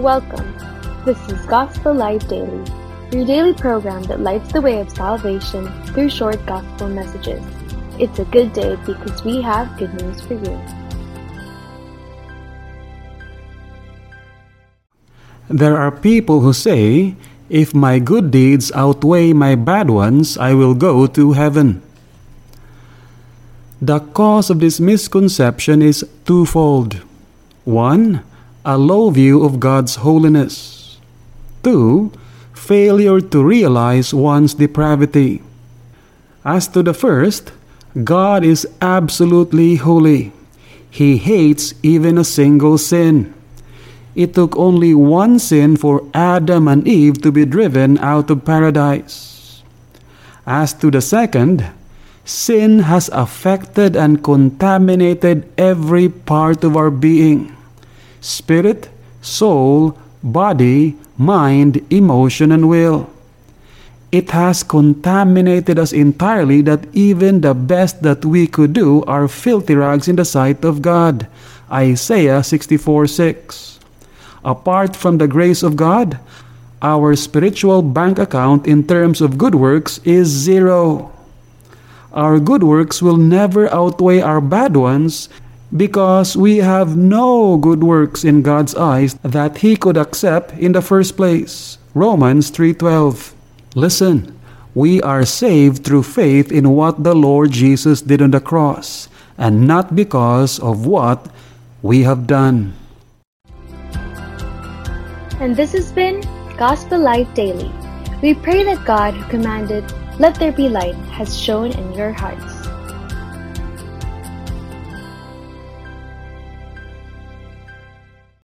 Welcome. This is Gospel Light Daily, your daily program that lights the way of salvation through short gospel messages. It's a good day because we have good news for you. There are people who say, if my good deeds outweigh my bad ones, I will go to heaven. The cause of this misconception is twofold. One, a low view of God's holiness. Two, failure to realize one's depravity. As to the first, God is absolutely holy. He hates even a single sin. It took only one sin for Adam and Eve to be driven out of paradise. As to the second, sin has affected and contaminated every part of our being spirit, soul, body, mind, emotion, and will. It has contaminated us entirely that even the best that we could do are filthy rags in the sight of God. Isaiah 64 6. Apart from the grace of God, our spiritual bank account in terms of good works is zero. Our good works will never outweigh our bad ones because we have no good works in God's eyes that he could accept in the first place. Romans 3:12. Listen, we are saved through faith in what the Lord Jesus did on the cross and not because of what we have done. And this has been Gospel Light Daily. We pray that God who commanded, Let there be light, has shown in your hearts.